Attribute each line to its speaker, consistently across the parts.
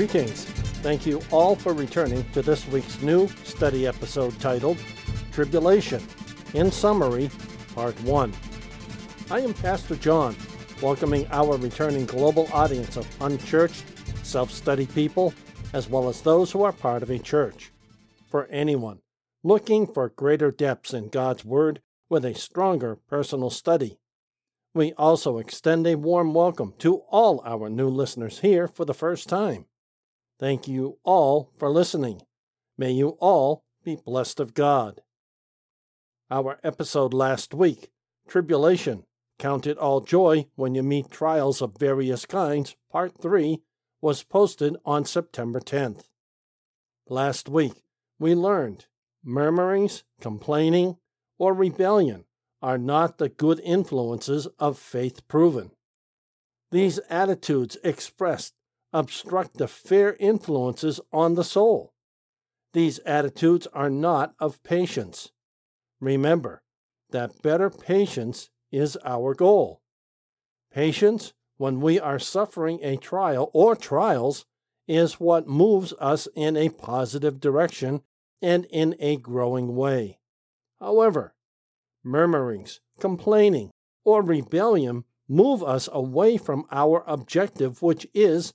Speaker 1: Greetings. Thank you all for returning to this week's new study episode titled Tribulation. In summary, Part 1. I am Pastor John, welcoming our returning global audience of unchurched, self study people, as well as those who are part of a church. For anyone looking for greater depths in God's Word with a stronger personal study. We also extend a warm welcome to all our new listeners here for the first time. Thank you all for listening. May you all be blessed of God. Our episode last week, Tribulation Count It All Joy When You Meet Trials of Various Kinds, Part 3, was posted on September 10th. Last week, we learned murmurings, complaining, or rebellion are not the good influences of faith proven. These attitudes expressed obstruct the fair influences on the soul. These attitudes are not of patience. Remember that better patience is our goal. Patience, when we are suffering a trial or trials, is what moves us in a positive direction and in a growing way. However, murmurings, complaining, or rebellion move us away from our objective, which is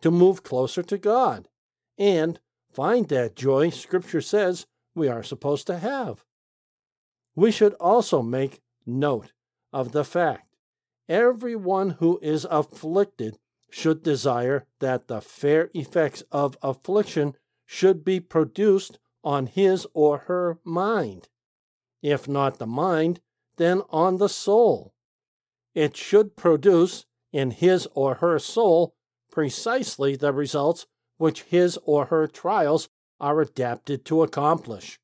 Speaker 1: to move closer to God and find that joy Scripture says we are supposed to have. We should also make note of the fact everyone who is afflicted should desire that the fair effects of affliction should be produced on his or her mind. If not the mind, then on the soul. It should produce in his or her soul precisely the results which his or her trials are adapted to accomplish.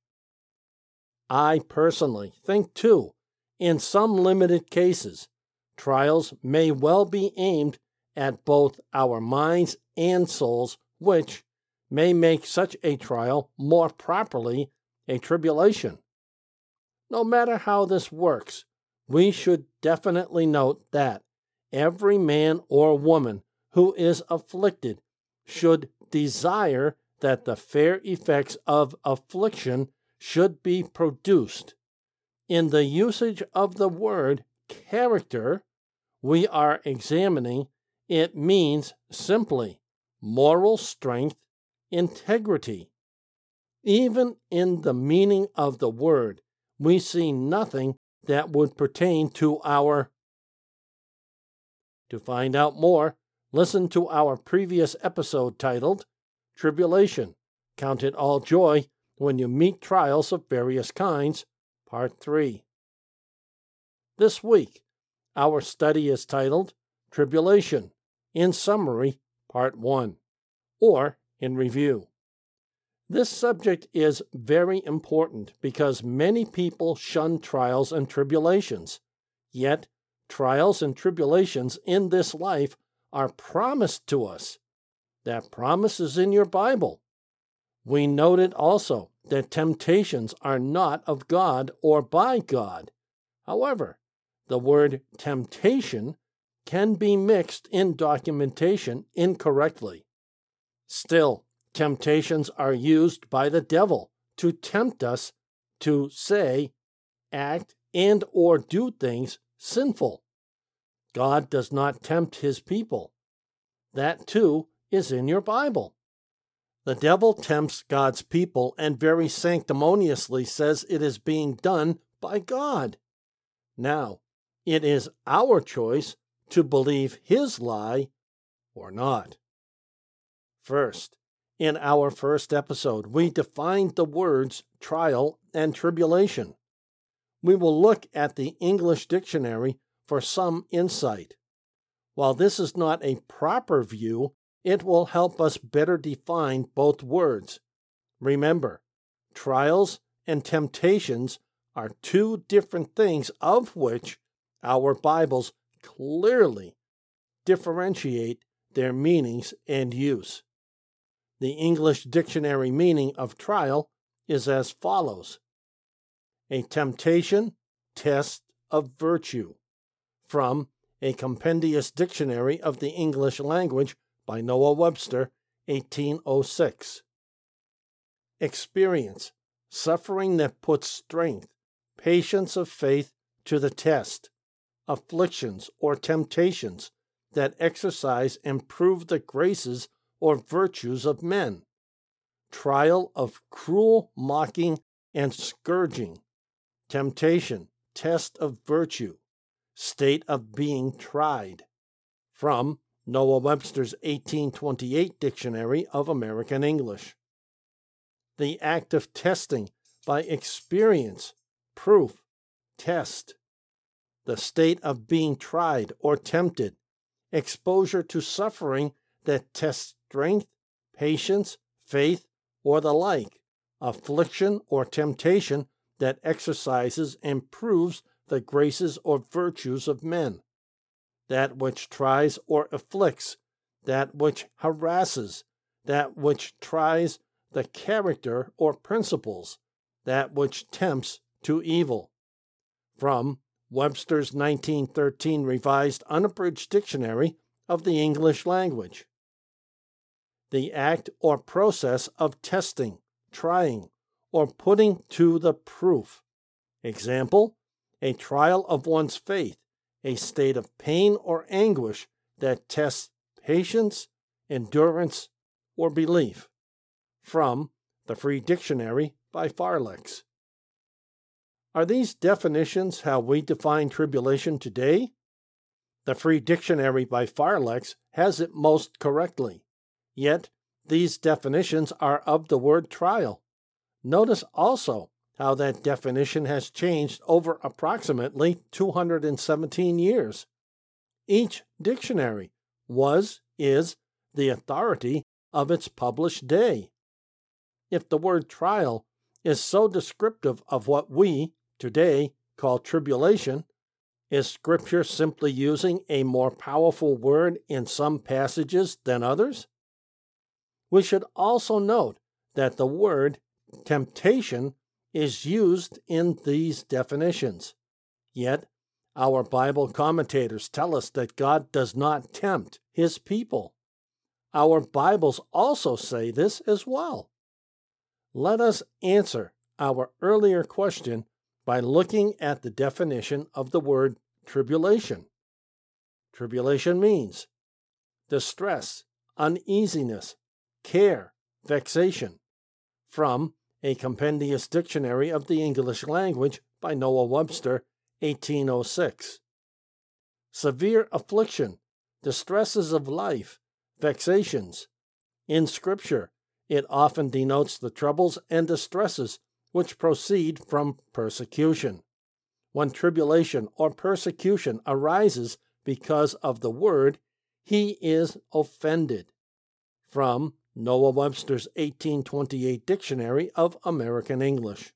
Speaker 1: I personally think, too, in some limited cases, trials may well be aimed at both our minds and souls, which may make such a trial more properly a tribulation. No matter how this works, we should definitely note that every man or woman who is afflicted should desire that the fair effects of affliction should be produced. In the usage of the word character, we are examining, it means simply moral strength, integrity. Even in the meaning of the word, we see nothing that would pertain to our. To find out more, Listen to our previous episode titled Tribulation Count It All Joy When You Meet Trials of Various Kinds, Part 3. This week, our study is titled Tribulation, in summary, Part 1, or in review. This subject is very important because many people shun trials and tribulations. Yet, trials and tribulations in this life are promised to us. That promise is in your Bible. We noted also that temptations are not of God or by God. However, the word temptation can be mixed in documentation incorrectly. Still, temptations are used by the devil to tempt us to say, act, and or do things sinful. God does not tempt his people. That too is in your Bible. The devil tempts God's people and very sanctimoniously says it is being done by God. Now, it is our choice to believe his lie or not. First, in our first episode, we defined the words trial and tribulation. We will look at the English dictionary for some insight. While this is not a proper view, it will help us better define both words. Remember, trials and temptations are two different things of which our Bibles clearly differentiate their meanings and use. The English dictionary meaning of trial is as follows A temptation, test of virtue from A Compendious Dictionary of the English Language by Noah Webster 1806. Experience, suffering that puts strength, patience of faith to the test, afflictions or temptations that exercise and prove the graces or virtues of men, trial of cruel mocking and scourging, temptation, test of virtue, state of being tried. From Noah Webster's 1828 Dictionary of American English. The act of testing by experience, proof, test. The state of being tried or tempted, exposure to suffering that tests strength, patience, faith, or the like, affliction or temptation that exercises and proves the graces or virtues of men that which tries or afflicts, that which harasses, that which tries the character or principles, that which tempts to evil. From Webster's 1913 Revised Unabridged Dictionary of the English Language. The act or process of testing, trying, or putting to the proof. Example, a trial of one's faith, a state of pain or anguish that tests patience, endurance, or belief. From the Free Dictionary by Farlex. Are these definitions how we define tribulation today? The Free Dictionary by Farlex has it most correctly. Yet, these definitions are of the word trial. Notice also how that definition has changed over approximately 217 years. Each dictionary was, is, the authority of its published day. If the word trial is so descriptive of what we, today, call tribulation, is Scripture simply using a more powerful word in some passages than others? We should also note that the word temptation is used in these definitions. Yet, our Bible commentators tell us that God does not tempt his people. Our Bibles also say this as well. Let us answer our earlier question by looking at the definition of the word tribulation. Tribulation means distress, uneasiness, care, vexation. From a Compendious Dictionary of the English Language by Noah Webster, 1806. Severe affliction, distresses of life, vexations. In Scripture, it often denotes the troubles and distresses which proceed from persecution. When tribulation or persecution arises because of the word, he is offended. From Noah Webster's 1828 Dictionary of American English.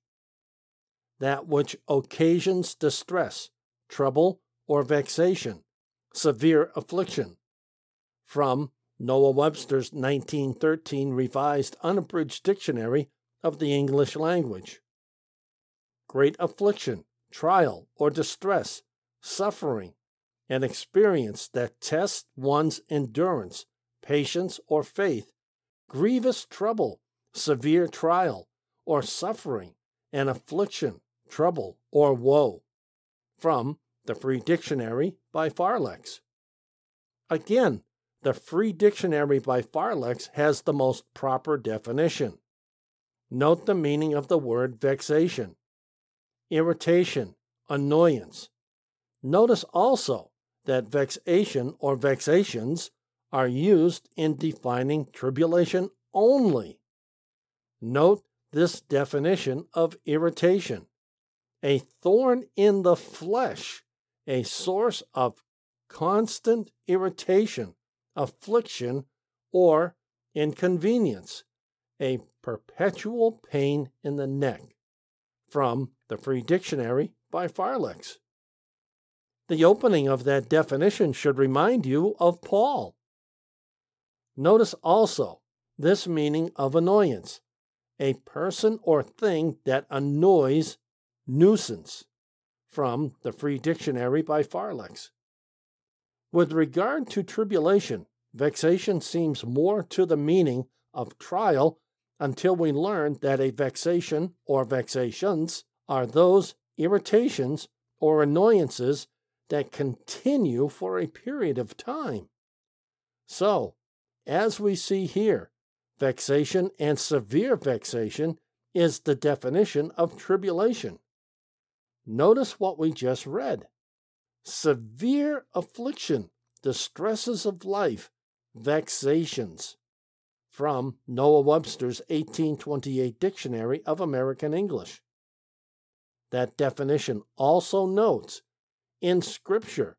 Speaker 1: That which occasions distress, trouble, or vexation, severe affliction. From Noah Webster's 1913 Revised Unabridged Dictionary of the English Language. Great affliction, trial, or distress, suffering, an experience that tests one's endurance, patience, or faith grievous trouble, severe trial, or suffering, and affliction, trouble, or woe. From the Free Dictionary by Farlex. Again, the Free Dictionary by Farlex has the most proper definition. Note the meaning of the word vexation irritation, annoyance. Notice also that vexation or vexations are used in defining tribulation only. Note this definition of irritation a thorn in the flesh, a source of constant irritation, affliction, or inconvenience, a perpetual pain in the neck. From the Free Dictionary by Farlex. The opening of that definition should remind you of Paul. Notice also this meaning of annoyance a person or thing that annoys, nuisance, from the Free Dictionary by Farlex. With regard to tribulation, vexation seems more to the meaning of trial until we learn that a vexation or vexations are those irritations or annoyances that continue for a period of time. So, as we see here, vexation and severe vexation is the definition of tribulation. Notice what we just read severe affliction, distresses of life, vexations. From Noah Webster's 1828 Dictionary of American English. That definition also notes in Scripture,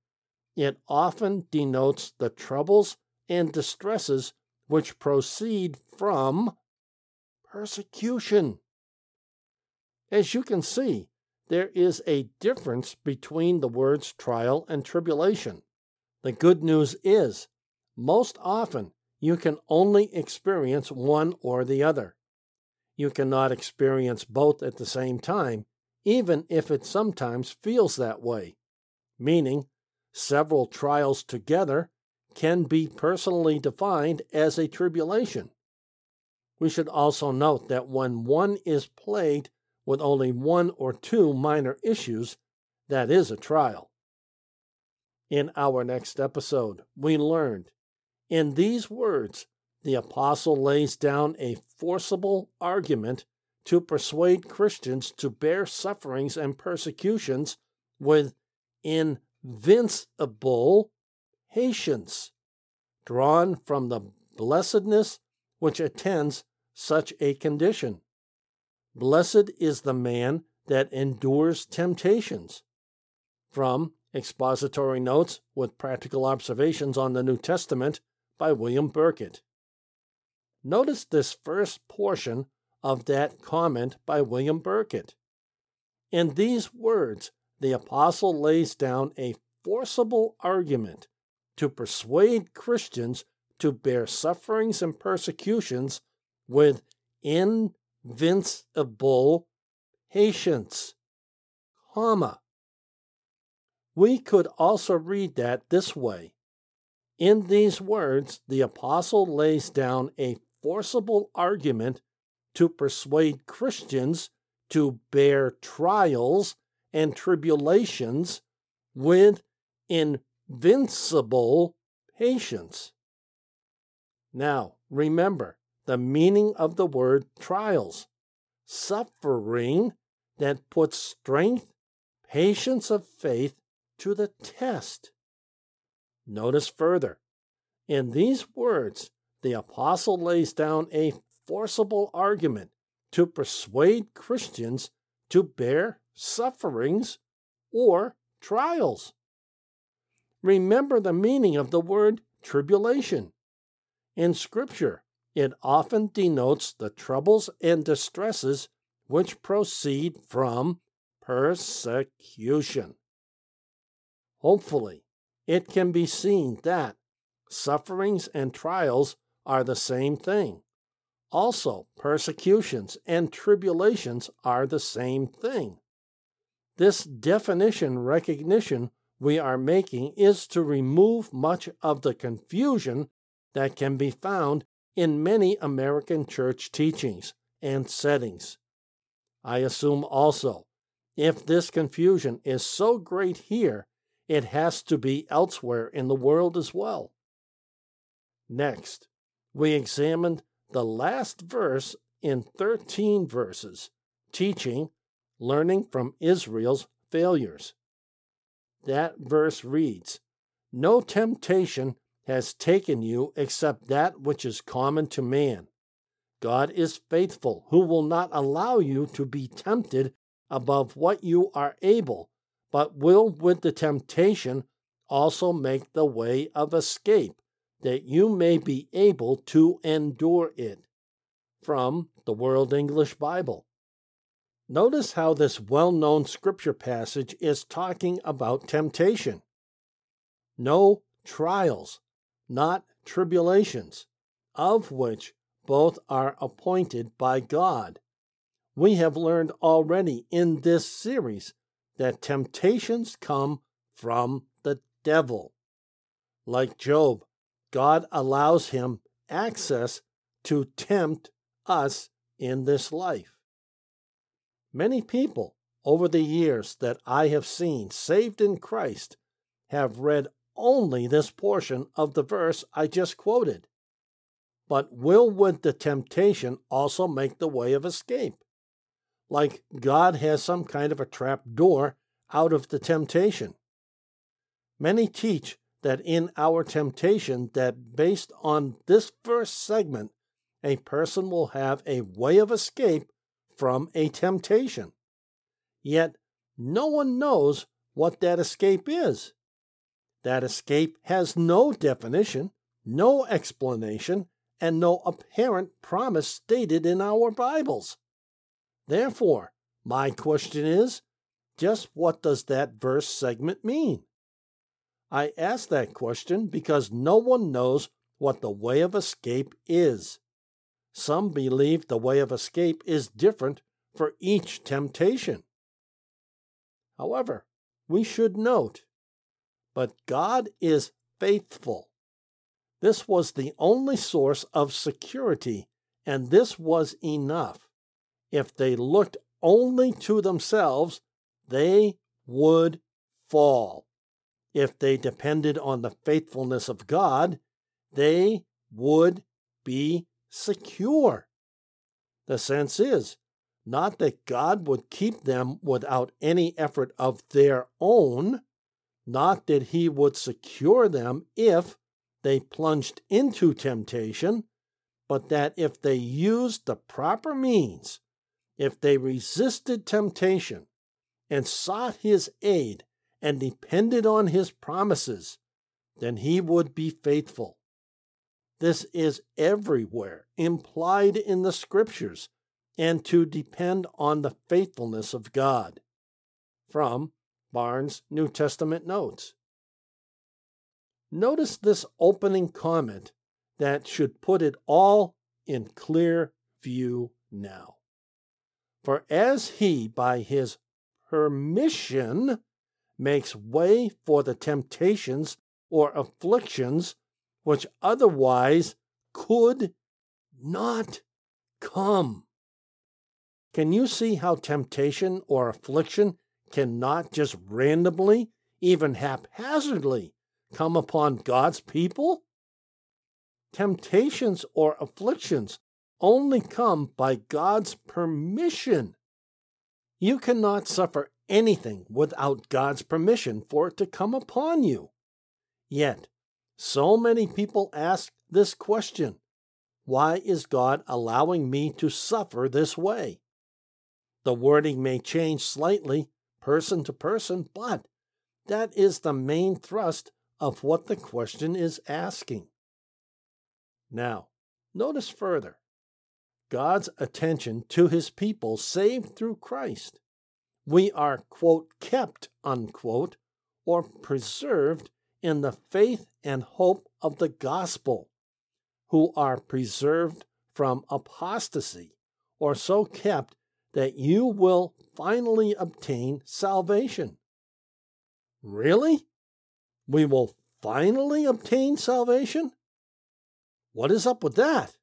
Speaker 1: it often denotes the troubles and distresses which proceed from persecution. As you can see, there is a difference between the words trial and tribulation. The good news is, most often, you can only experience one or the other. You cannot experience both at the same time, even if it sometimes feels that way, meaning several trials together can be personally defined as a tribulation. We should also note that when one is plagued with only one or two minor issues, that is a trial. In our next episode, we learned in these words, the apostle lays down a forcible argument to persuade Christians to bear sufferings and persecutions with invincible patience, drawn from the blessedness which attends such a condition. Blessed is the man that endures temptations. From Expository Notes with Practical Observations on the New Testament by William Burkitt. Notice this first portion of that comment by William Burkitt. In these words, the apostle lays down a forcible argument to persuade Christians to bear sufferings and persecutions with invincible patience, comma. We could also read that this way. In these words, the apostle lays down a forcible argument to persuade Christians to bear trials and tribulations with invincible patience. Now, remember the meaning of the word trials suffering that puts strength, patience of faith to the test. Notice further, in these words, the apostle lays down a forcible argument to persuade Christians to bear sufferings or trials. Remember the meaning of the word tribulation. In Scripture, it often denotes the troubles and distresses which proceed from persecution. Hopefully, it can be seen that sufferings and trials are the same thing. Also, persecutions and tribulations are the same thing. This definition recognition we are making is to remove much of the confusion that can be found in many American church teachings and settings. I assume also, if this confusion is so great here, it has to be elsewhere in the world as well. Next, we examined the last verse in 13 verses, teaching, learning from Israel's failures. That verse reads No temptation has taken you except that which is common to man. God is faithful, who will not allow you to be tempted above what you are able but will with the temptation also make the way of escape, that you may be able to endure it. From the World English Bible. Notice how this well known scripture passage is talking about temptation. No trials, not tribulations, of which both are appointed by God. We have learned already in this series that temptations come from the devil. Like Job, God allows him access to tempt us in this life. Many people over the years that I have seen saved in Christ have read only this portion of the verse I just quoted. But will would the temptation also make the way of escape? Like God has some kind of a trap door out of the temptation. Many teach that in our temptation that based on this first segment a person will have a way of escape from a temptation. Yet no one knows what that escape is. That escape has no definition, no explanation, and no apparent promise stated in our Bibles. Therefore, my question is just what does that verse segment mean? I ask that question because no one knows what the way of escape is. Some believe the way of escape is different for each temptation. However, we should note, but God is faithful. This was the only source of security, and this was enough. If they looked only to themselves, they would fall. If they depended on the faithfulness of God, they would be secure. The sense is not that God would keep them without any effort of their own, not that He would secure them if they plunged into temptation, but that if they used the proper means, if they resisted temptation and sought His aid and depended on His promises, then He would be faithful. This is everywhere implied in the scriptures, and to depend on the faithfulness of God. From Barnes' New Testament Notes. Notice this opening comment that should put it all in clear view now. For as he, by his permission, makes way for the temptations or afflictions which otherwise could not come. Can you see how temptation or affliction cannot just randomly, even haphazardly, come upon God's people? Temptations or afflictions only come by God's permission. You cannot suffer anything without God's permission for it to come upon you. Yet, so many people ask this question Why is God allowing me to suffer this way? The wording may change slightly, person to person, but that is the main thrust of what the question is asking. Now, notice further God's attention to his people saved through Christ. We are, quote, kept, unquote, or preserved in the faith and hope of the gospel, who are preserved from apostasy, or so kept that you will finally obtain salvation. Really? We will finally obtain salvation? What is up with that?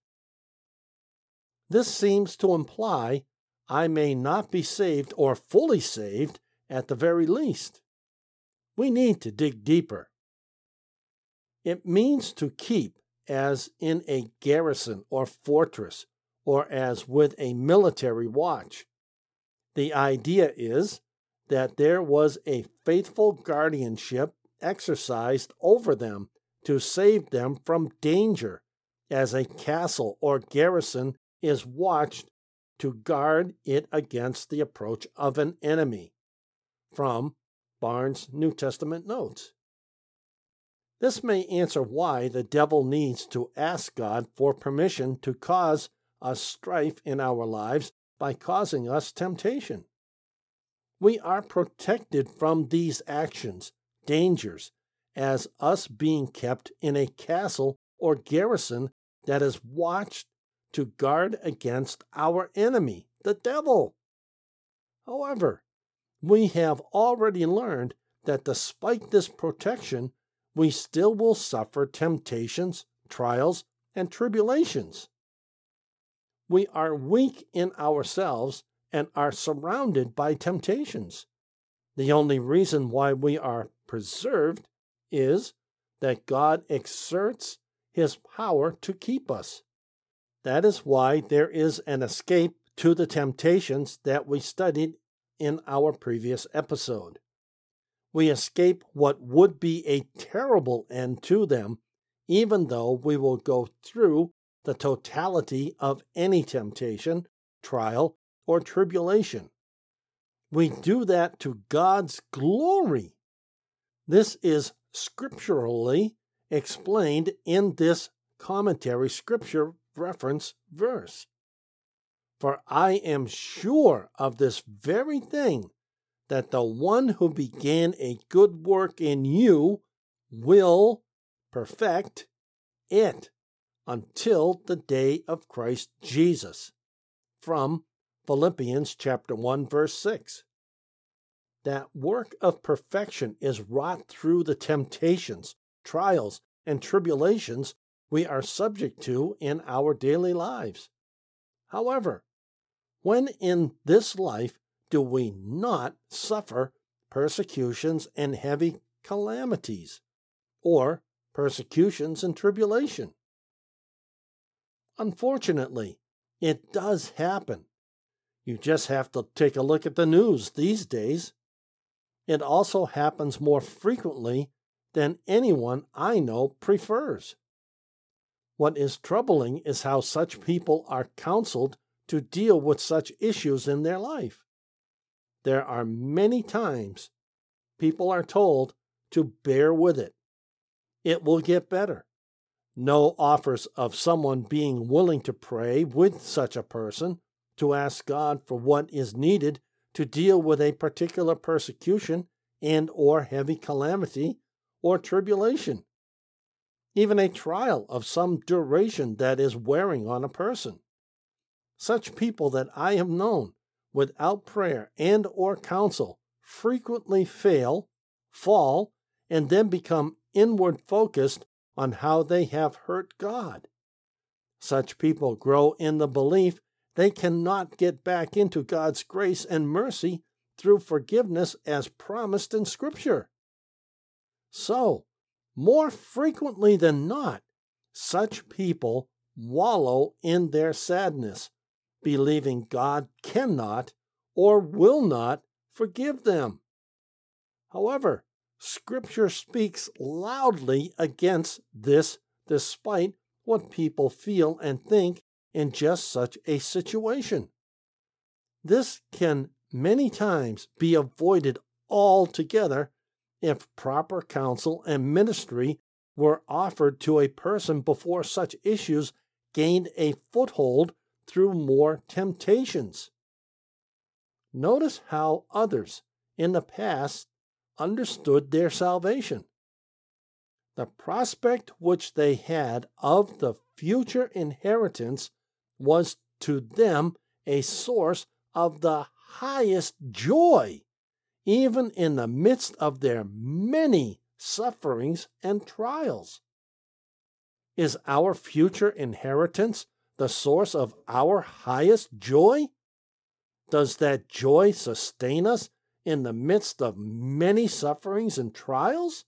Speaker 1: This seems to imply I may not be saved or fully saved at the very least. We need to dig deeper. It means to keep, as in a garrison or fortress, or as with a military watch. The idea is that there was a faithful guardianship exercised over them to save them from danger, as a castle or garrison is watched to guard it against the approach of an enemy. From Barnes' New Testament Notes. This may answer why the devil needs to ask God for permission to cause us strife in our lives by causing us temptation. We are protected from these actions, dangers, as us being kept in a castle or garrison that is watched to guard against our enemy, the devil. However, we have already learned that despite this protection, we still will suffer temptations, trials, and tribulations. We are weak in ourselves and are surrounded by temptations. The only reason why we are preserved is that God exerts his power to keep us. That is why there is an escape to the temptations that we studied in our previous episode. We escape what would be a terrible end to them, even though we will go through the totality of any temptation, trial, or tribulation. We do that to God's glory. This is scripturally explained in this commentary scripture reference verse. For I am sure of this very thing, that the one who began a good work in you will perfect it until the day of Christ Jesus. From Philippians chapter 1 verse 6. That work of perfection is wrought through the temptations, trials, and tribulations we are subject to in our daily lives. However, when in this life do we not suffer persecutions and heavy calamities, or persecutions and tribulation? Unfortunately, it does happen. You just have to take a look at the news these days. It also happens more frequently than anyone I know prefers. What is troubling is how such people are counseled to deal with such issues in their life. There are many times people are told to bear with it. It will get better. No offers of someone being willing to pray with such a person to ask God for what is needed to deal with a particular persecution and or heavy calamity or tribulation. Even a trial of some duration that is wearing on a person. Such people that I have known without prayer and or counsel frequently fail, fall, and then become inward focused on how they have hurt God. Such people grow in the belief they cannot get back into God's grace and mercy through forgiveness as promised in Scripture. So, more frequently than not, such people wallow in their sadness, believing God cannot or will not forgive them. However, Scripture speaks loudly against this despite what people feel and think in just such a situation. This can many times be avoided altogether if proper counsel and ministry were offered to a person before such issues gained a foothold through more temptations. Notice how others in the past understood their salvation. The prospect which they had of the future inheritance was to them a source of the highest joy, even in the midst of their many sufferings and trials. Is our future inheritance the source of our highest joy? Does that joy sustain us in the midst of many sufferings and trials?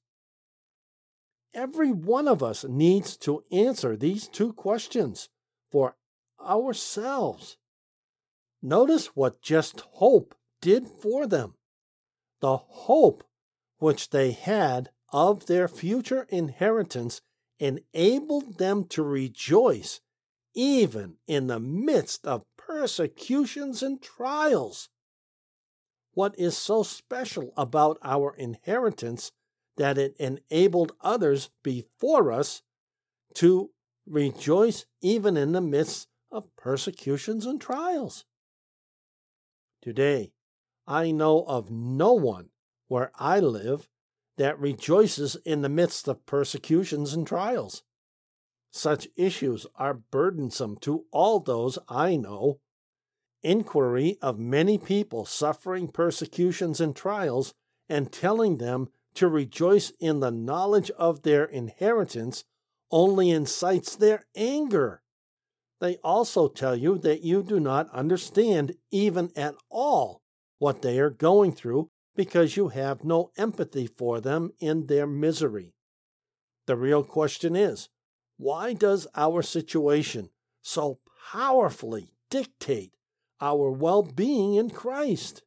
Speaker 1: Every one of us needs to answer these two questions for ourselves. Notice what just hope did for them. The hope which they had of their future inheritance enabled them to rejoice even in the midst of persecutions and trials. What is so special about our inheritance that it enabled others before us to rejoice even in the midst of persecutions and trials. Today, I know of no one where I live that rejoices in the midst of persecutions and trials. Such issues are burdensome to all those I know. Inquiry of many people suffering persecutions and trials and telling them to rejoice in the knowledge of their inheritance only incites their anger. They also tell you that you do not understand even at all what they are going through because you have no empathy for them in their misery. The real question is why does our situation so powerfully dictate our well being in Christ?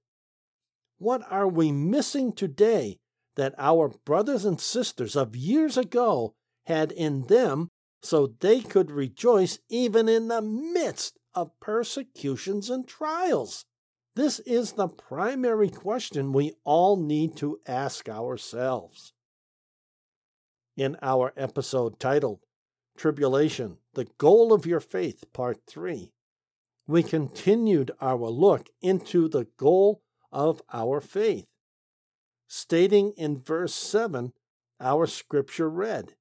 Speaker 1: What are we missing today that our brothers and sisters of years ago had in them so they could rejoice even in the midst of persecutions and trials? This is the primary question we all need to ask ourselves. In our episode titled Tribulation, the Goal of Your Faith, Part 3, we continued our look into the goal of our faith. Stating in verse 7, our scripture read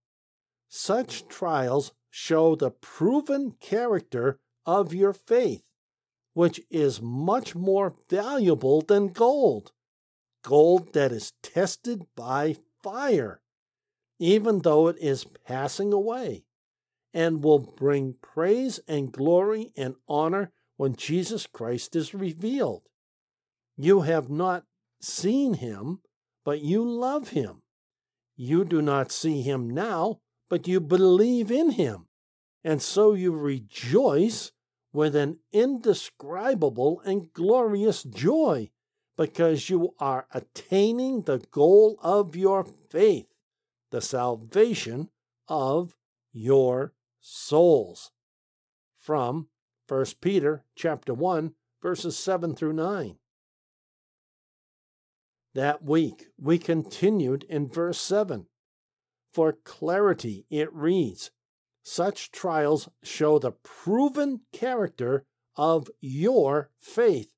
Speaker 1: Such trials show the proven character of your faith, which is much more valuable than gold, gold that is tested by fire, even though it is passing away, and will bring praise and glory and honor when Jesus Christ is revealed. You have not seen him, but you love him. You do not see him now, but you believe in him. And so you rejoice with an indescribable and glorious joy because you are attaining the goal of your faith, the salvation of your souls. From 1 Peter chapter 1 verses 7 through 9. That week, we continued in verse 7. For clarity, it reads Such trials show the proven character of your faith,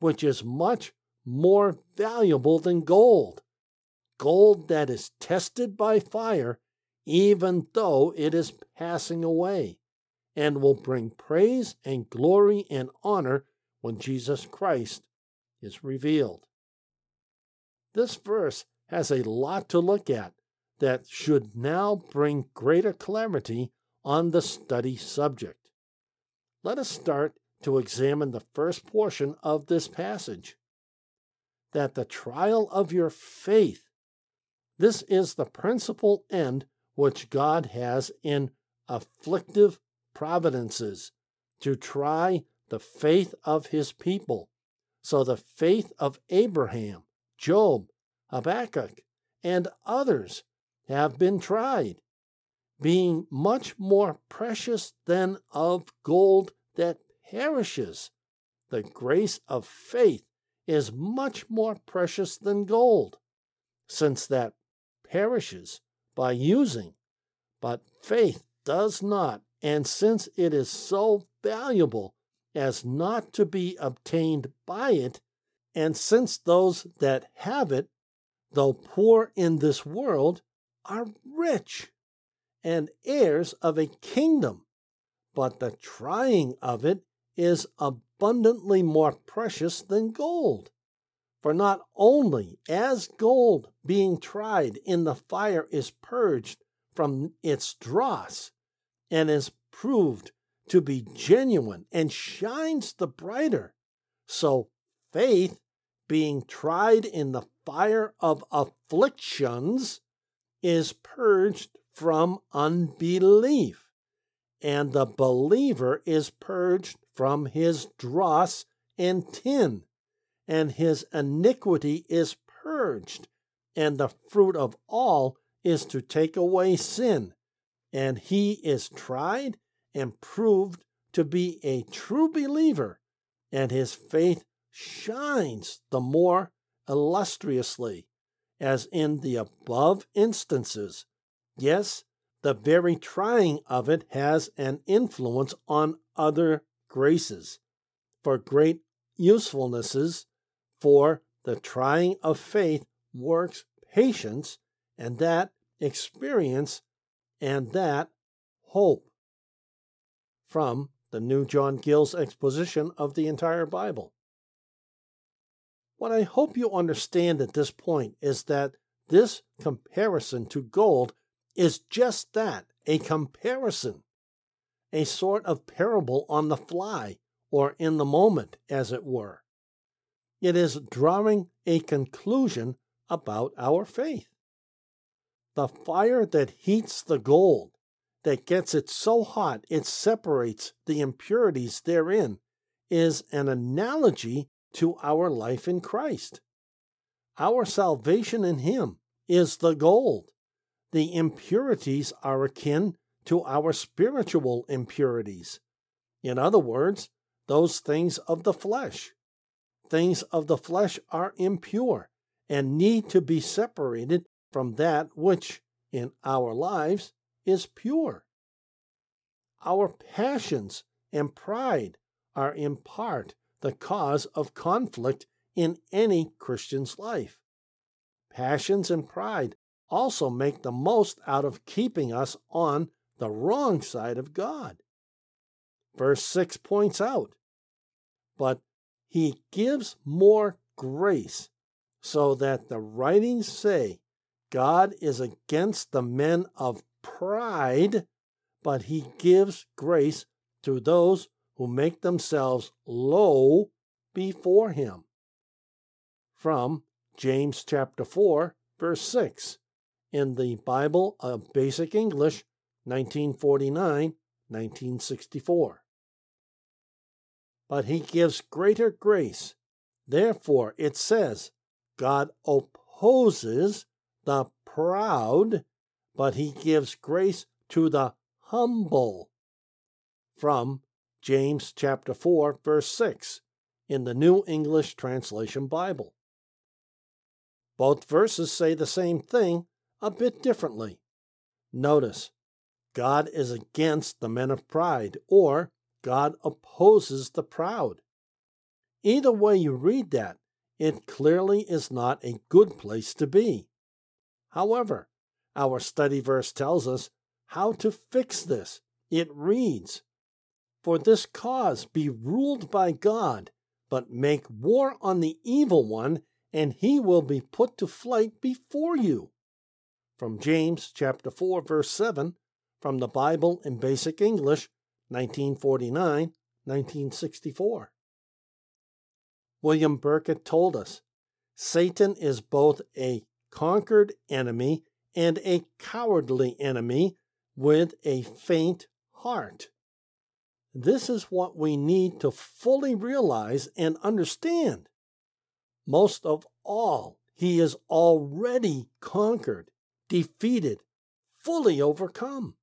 Speaker 1: which is much more valuable than gold. Gold that is tested by fire, even though it is passing away, and will bring praise and glory and honor when Jesus Christ is revealed. This verse has a lot to look at that should now bring greater clarity on the study subject. Let us start to examine the first portion of this passage. That the trial of your faith, this is the principal end which God has in afflictive providences to try the faith of his people. So the faith of Abraham, Job, Habakkuk, and others have been tried, being much more precious than of gold that perishes. The grace of faith is much more precious than gold, since that perishes by using, but faith does not, and since it is so valuable as not to be obtained by it, and since those that have it, though poor in this world, are rich and heirs of a kingdom, but the trying of it is abundantly more precious than gold. For not only as gold being tried in the fire is purged from its dross and is proved to be genuine and shines the brighter, so faith being tried in the fire of afflictions, is purged from unbelief, and the believer is purged from his dross and tin, and his iniquity is purged, and the fruit of all is to take away sin, and he is tried and proved to be a true believer, and his faith shines the more illustriously, as in the above instances. Yes, the very trying of it has an influence on other graces, for great usefulnesses, for the trying of faith works patience, and that experience, and that hope. From the New John Gill's exposition of the entire Bible. What I hope you understand at this point is that this comparison to gold is just that a comparison, a sort of parable on the fly or in the moment, as it were. It is drawing a conclusion about our faith. The fire that heats the gold, that gets it so hot it separates the impurities therein, is an analogy to our life in Christ. Our salvation in Him is the gold. The impurities are akin to our spiritual impurities. In other words, those things of the flesh. Things of the flesh are impure and need to be separated from that which, in our lives, is pure. Our passions and pride are in part the cause of conflict in any Christian's life. Passions and pride also make the most out of keeping us on the wrong side of God. Verse 6 points out, but he gives more grace, so that the writings say God is against the men of pride, but he gives grace to those who make themselves low before him. From James chapter 4, verse 6, in the Bible of Basic English, 1949 1964. But he gives greater grace. Therefore, it says, God opposes the proud, but he gives grace to the humble. From James chapter 4 verse 6 in the New English Translation Bible. Both verses say the same thing a bit differently. Notice, God is against the men of pride, or God opposes the proud. Either way you read that, it clearly is not a good place to be. However, our study verse tells us how to fix this. It reads, for this cause be ruled by God, but make war on the evil one, and he will be put to flight before you. From James chapter 4 verse 7 from the Bible in Basic English 1949 1964. William Burkitt told us Satan is both a conquered enemy and a cowardly enemy with a faint heart. This is what we need to fully realize and understand. Most of all, he is already conquered, defeated, fully overcome.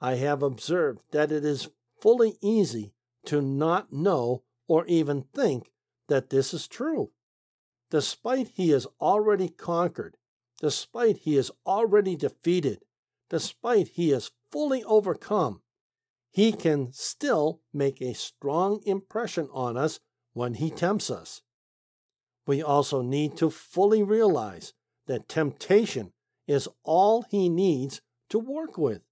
Speaker 1: I have observed that it is fully easy to not know or even think that this is true. Despite he is already conquered, despite he is already defeated, despite he is fully overcome, he can still make a strong impression on us when he tempts us. We also need to fully realize that temptation is all he needs to work with.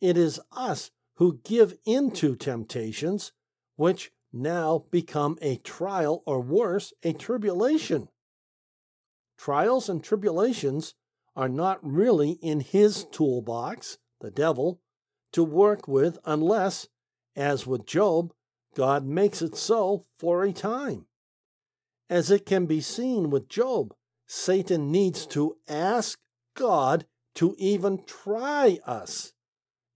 Speaker 1: It is us who give into temptations, which now become a trial or worse, a tribulation. Trials and tribulations are not really in his toolbox, the devil, to work with unless, as with Job, God makes it so for a time. As it can be seen with Job, Satan needs to ask God to even try us,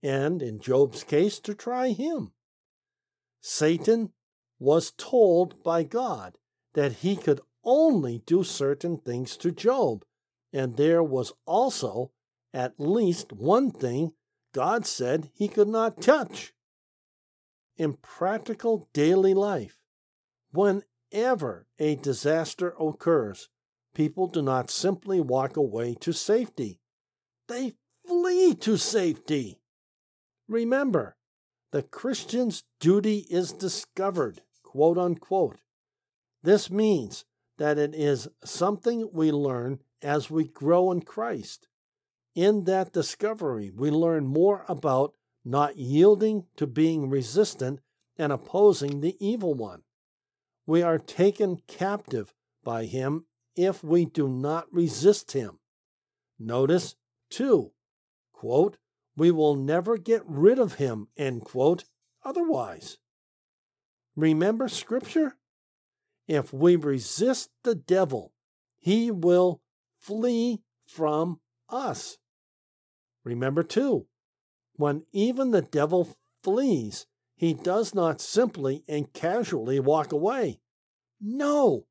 Speaker 1: and in Job's case, to try him. Satan was told by God that he could only do certain things to Job, and there was also at least one thing God said he could not touch. In practical daily life, whenever a disaster occurs, people do not simply walk away to safety, they flee to safety. Remember, the Christian's duty is discovered, quote unquote. This means that it is something we learn as we grow in Christ. In that discovery, we learn more about not yielding to being resistant and opposing the evil one. We are taken captive by him if we do not resist him. Notice, too, quote, we will never get rid of him, end quote, otherwise. Remember Scripture? If we resist the devil, he will flee from us. Remember, too, when even the devil flees, he does not simply and casually walk away. No,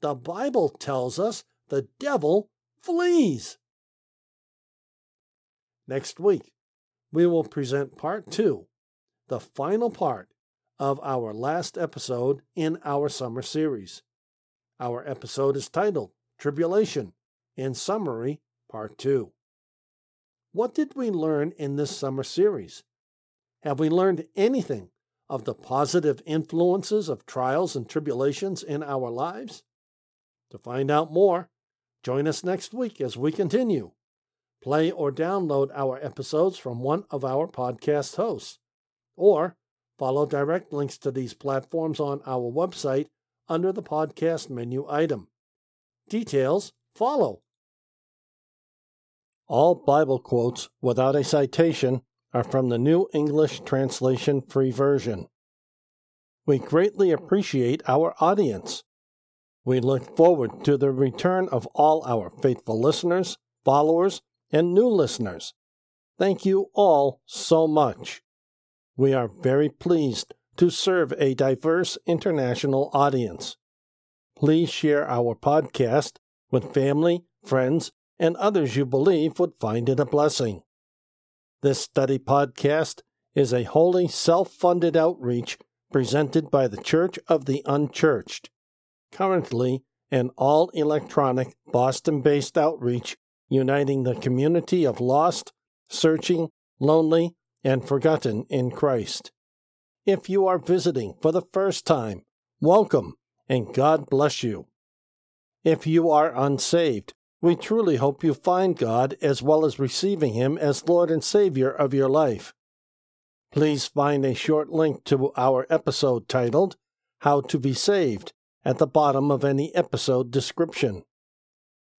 Speaker 1: the Bible tells us the devil flees. Next week, we will present part two, the final part of our last episode in our summer series. Our episode is titled Tribulation, in summary, part two. What did we learn in this summer series? Have we learned anything of the positive influences of trials and tribulations in our lives? To find out more, join us next week as we continue. Play or download our episodes from one of our podcast hosts, or follow direct links to these platforms on our website under the podcast menu item. Details follow. All Bible quotes without a citation are from the New English Translation Free Version. We greatly appreciate our audience. We look forward to the return of all our faithful listeners, followers, and new listeners. Thank you all so much. We are very pleased to serve a diverse international audience. Please share our podcast with family, friends, and others you believe would find it a blessing. This study podcast is a wholly self funded outreach presented by the Church of the Unchurched, currently an all electronic Boston based outreach uniting the community of lost, searching, lonely, and forgotten in Christ. If you are visiting for the first time, welcome and God bless you. If you are unsaved, we truly hope you find God as well as receiving Him as Lord and Savior of your life. Please find a short link to our episode titled How to Be Saved at the bottom of any episode description.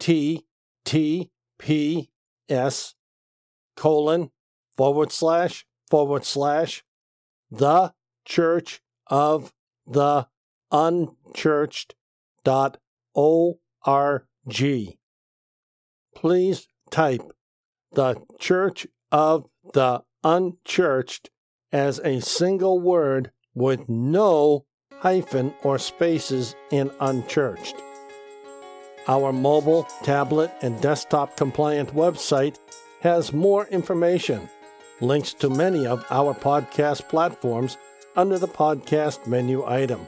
Speaker 1: https colon forward slash forward slash the church of the unchurched dot org please type the Church of the Unchurched as a single word with no hyphen or spaces in unchurched. Our mobile, tablet, and desktop compliant website has more information, links to many of our podcast platforms under the podcast menu item.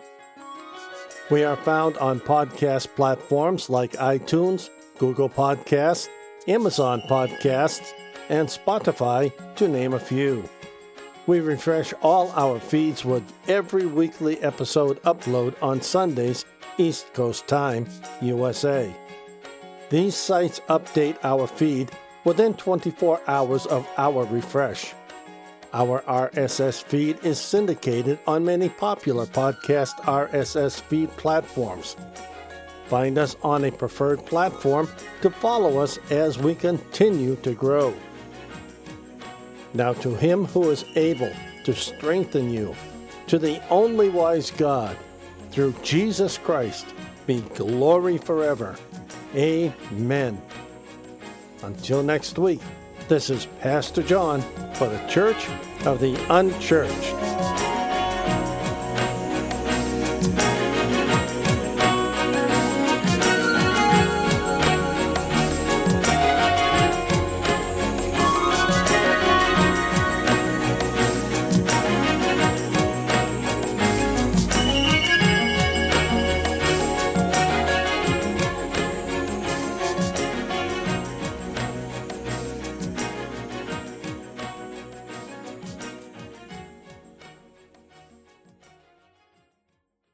Speaker 1: We are found on podcast platforms like iTunes, Google Podcasts, Amazon Podcasts, and Spotify, to name a few. We refresh all our feeds with every weekly episode upload on Sundays, East Coast Time, USA. These sites update our feed within 24 hours of our refresh. Our RSS feed is syndicated on many popular podcast RSS feed platforms, Find us on a preferred platform to follow us as we continue to grow. Now, to Him who is able to strengthen you, to the only wise God, through Jesus Christ, be glory forever. Amen. Until next week, this is Pastor John for the Church of the Unchurched.